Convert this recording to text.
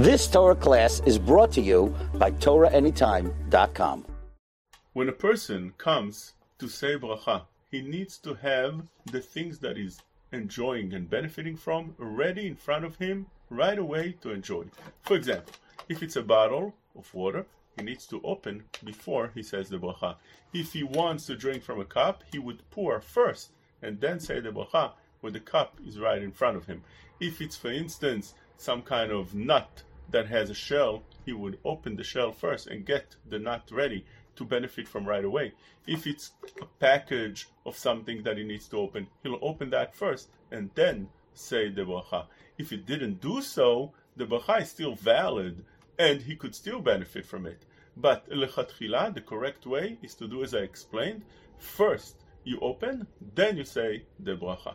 This Torah class is brought to you by TorahAnytime.com. When a person comes to say bracha, he needs to have the things that he's enjoying and benefiting from ready in front of him right away to enjoy. For example, if it's a bottle of water, he needs to open before he says the bracha. If he wants to drink from a cup, he would pour first and then say the bracha when the cup is right in front of him. If it's, for instance, some kind of nut that has a shell, he would open the shell first and get the nut ready to benefit from right away. If it's a package of something that he needs to open, he'll open that first and then say the bracha. If he didn't do so, the bracha is still valid and he could still benefit from it. But lechatchila, the correct way is to do as I explained. First, you open, then you say the bracha.